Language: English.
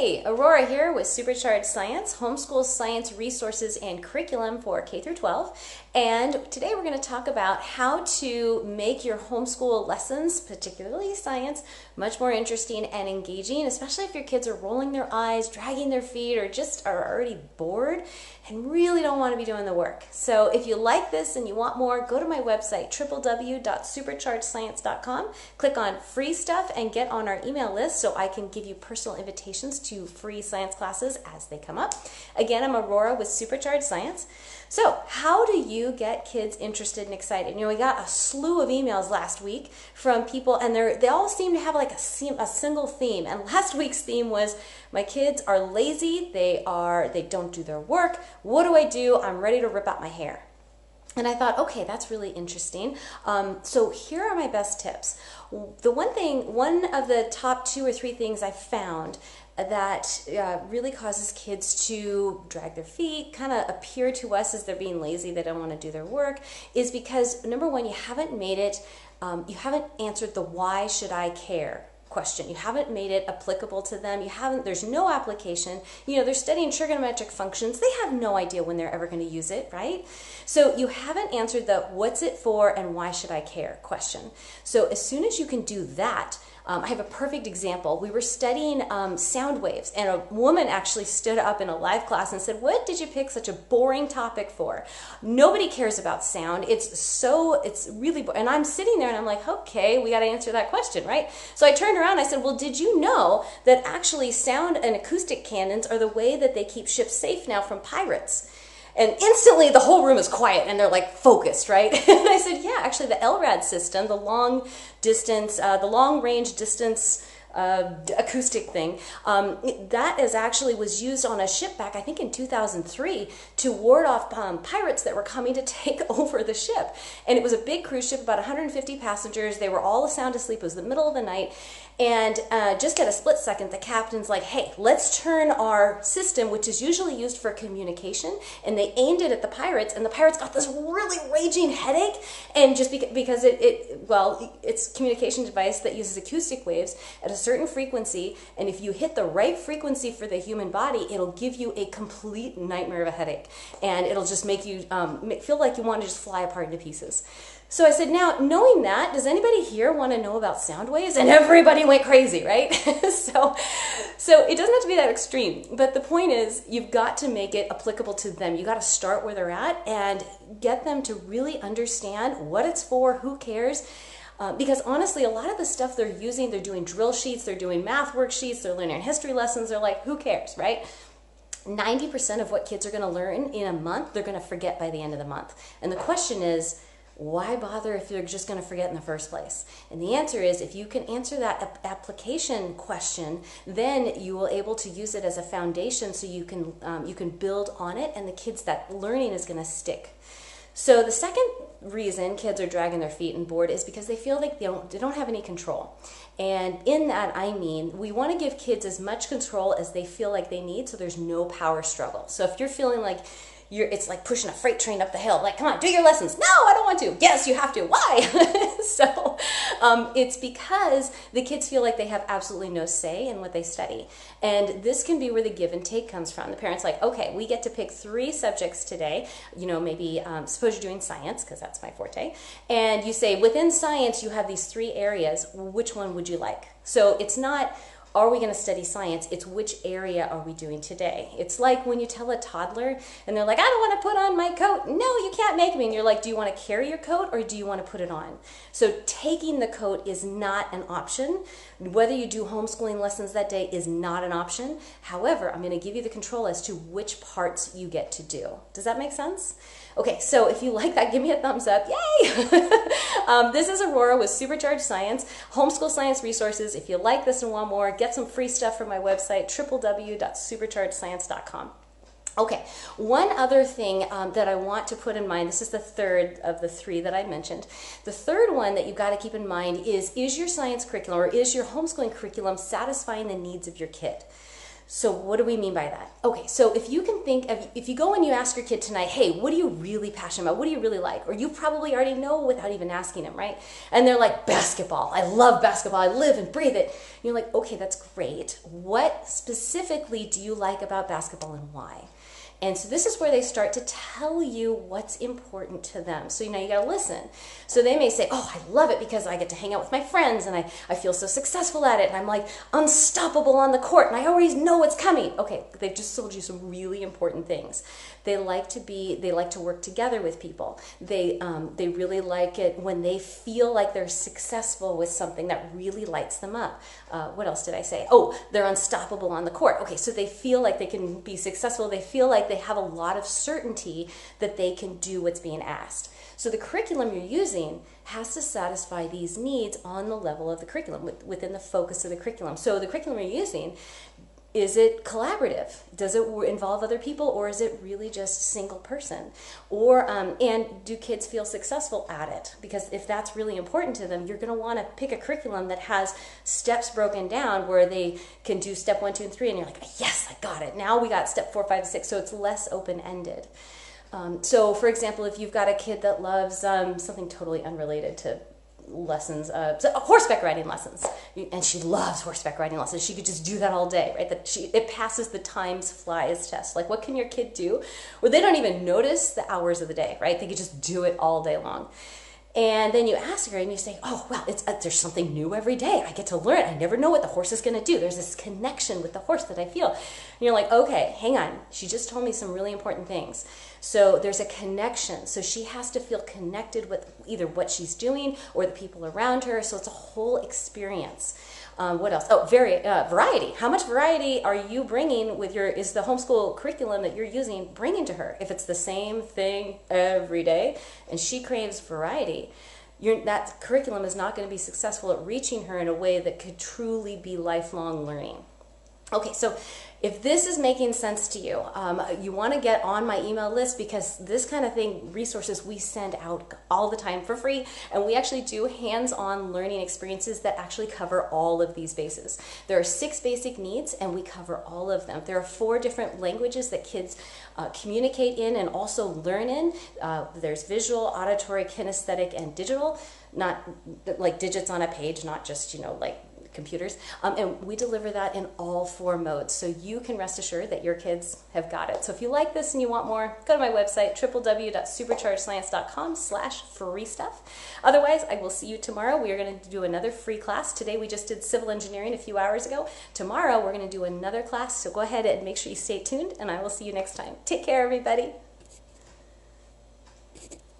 Hey, Aurora here with Supercharged Science, homeschool science resources and curriculum for K through 12. And today we're going to talk about how to make your homeschool lessons, particularly science, much more interesting and engaging, especially if your kids are rolling their eyes, dragging their feet, or just are already bored and really don't want to be doing the work. So if you like this and you want more, go to my website, www.superchargedscience.com, click on free stuff, and get on our email list so I can give you personal invitations to free science classes as they come up. Again, I'm Aurora with Supercharged Science. So, how do you get kids interested and excited? You know, we got a slew of emails last week from people, and they they all seem to have like a, a single theme. And last week's theme was, "My kids are lazy. They are they don't do their work. What do I do? I'm ready to rip out my hair." And I thought, okay, that's really interesting. Um, so here are my best tips. The one thing, one of the top two or three things I found that uh, really causes kids to drag their feet, kind of appear to us as they're being lazy, they don't want to do their work, is because number one, you haven't made it, um, you haven't answered the why should I care question. You haven't made it applicable to them. You haven't, there's no application. You know, they're studying trigonometric functions. They have no idea when they're ever going to use it, right? So you haven't answered the what's it for and why should I care question. So as soon as you can do that, um, I have a perfect example. We were studying um, sound waves, and a woman actually stood up in a live class and said, "What did you pick such a boring topic for? Nobody cares about sound. It's so it's really." Bo-. And I'm sitting there, and I'm like, "Okay, we got to answer that question, right?" So I turned around. I said, "Well, did you know that actually sound and acoustic cannons are the way that they keep ships safe now from pirates?" And instantly the whole room is quiet and they're like focused, right? and I said, yeah, actually the LRAD system, the long distance, uh, the long range distance uh, acoustic thing. Um, that is actually was used on a ship back, I think, in 2003 to ward off um, pirates that were coming to take over the ship. And it was a big cruise ship, about 150 passengers. They were all sound asleep. It was the middle of the night. And uh, just at a split second, the captain's like, hey, let's turn our system, which is usually used for communication, and they aimed it at the pirates, and the pirates got this really raging headache. And just beca- because it, it, well, it's communication device that uses acoustic waves at a certain frequency, and if you hit the right frequency for the human body, it'll give you a complete nightmare of a headache, and it'll just make you um, feel like you want to just fly apart into pieces. So I said, now, knowing that, does anybody here want to know about sound waves? And everybody went crazy, right? so, so it doesn't have to be that extreme. But the point is, you've got to make it applicable to them. You got to start where they're at and get them to really understand what it's for, who cares. Uh, because honestly, a lot of the stuff they're using, they're doing drill sheets, they're doing math worksheets, they're learning history lessons. They're like, who cares, right? 90% of what kids are going to learn in a month, they're going to forget by the end of the month. And the question is, why bother if you're just going to forget in the first place? And the answer is if you can answer that application question, then you will able to use it as a foundation so you can um, you can build on it, and the kids that learning is going to stick. So the second reason kids are dragging their feet and bored is because they feel like they don't they don't have any control. And in that I mean we want to give kids as much control as they feel like they need so there's no power struggle. So if you're feeling like you're it's like pushing a freight train up the hill like come on do your lessons no i don't want to yes you have to why so um, it's because the kids feel like they have absolutely no say in what they study. And this can be where the give and take comes from. The parents like okay we get to pick three subjects today. You know maybe um, suppose you're doing science because that's my forte. And you say within science you have these three areas. Which one would you like? So it's not are we going to study science? It's which area are we doing today? It's like when you tell a toddler and they're like, I don't want to put on my coat. No, you can't make me. And you're like, do you want to carry your coat or do you want to put it on? So taking the coat is not an option. Whether you do homeschooling lessons that day is not an option. However, I'm going to give you the control as to which parts you get to do. Does that make sense? Okay, so if you like that, give me a thumbs up. Yay! um, this is Aurora with Supercharged Science, homeschool science resources. If you like this and want more, get some free stuff from my website, www.superchargedscience.com. Okay, one other thing um, that I want to put in mind, this is the third of the three that I mentioned. The third one that you've got to keep in mind is, is your science curriculum or is your homeschooling curriculum satisfying the needs of your kid? So what do we mean by that? Okay, so if you can think of if you go and you ask your kid tonight, hey, what are you really passionate about? What do you really like? Or you probably already know without even asking them, right? And they're like, basketball. I love basketball. I live and breathe it. And you're like, okay, that's great. What specifically do you like about basketball and why? And so this is where they start to tell you what's important to them. So you know you gotta listen. So they may say, Oh, I love it because I get to hang out with my friends and I, I feel so successful at it and I'm like unstoppable on the court and I always know what's coming. Okay, they've just told you some really important things. They like to be they like to work together with people. They um, they really like it when they feel like they're successful with something that really lights them up. Uh, what else did I say? Oh, they're unstoppable on the court. Okay, so they feel like they can be successful. They feel like they have a lot of certainty that they can do what's being asked. So the curriculum you're using has to satisfy these needs on the level of the curriculum, within the focus of the curriculum. So the curriculum you're using is it collaborative? Does it involve other people or is it really just single person? Or um, and do kids feel successful at it? Because if that's really important to them you're going to want to pick a curriculum that has steps broken down where they can do step one two and three and you're like yes i got it. Now we got step four five six. So it's less open-ended. Um, so for example if you've got a kid that loves um, something totally unrelated to lessons, uh, uh, horseback riding lessons, and she loves horseback riding lessons. She could just do that all day, right? That she it passes the times flies test. Like, what can your kid do where they don't even notice the hours of the day, right? They could just do it all day long. And then you ask her and you say, "Oh, well, it's uh, there's something new every day. I get to learn. I never know what the horse is going to do. There's this connection with the horse that I feel." And you're like, "Okay, hang on. She just told me some really important things." So there's a connection. So she has to feel connected with either what she's doing or the people around her. So it's a whole experience. Um, what else? Oh, very uh, variety. How much variety are you bringing with your? Is the homeschool curriculum that you're using bringing to her? If it's the same thing every day, and she craves variety, that curriculum is not going to be successful at reaching her in a way that could truly be lifelong learning. Okay, so if this is making sense to you, um, you want to get on my email list because this kind of thing, resources we send out all the time for free, and we actually do hands on learning experiences that actually cover all of these bases. There are six basic needs, and we cover all of them. There are four different languages that kids uh, communicate in and also learn in. Uh, there's visual, auditory, kinesthetic, and digital. Not like digits on a page, not just, you know, like computers. Um, and we deliver that in all four modes. So you can rest assured that your kids have got it. So if you like this and you want more, go to my website, www.superchargedscience.com slash free stuff. Otherwise, I will see you tomorrow. We are going to do another free class. Today we just did civil engineering a few hours ago. Tomorrow we're going to do another class. So go ahead and make sure you stay tuned and I will see you next time. Take care, everybody.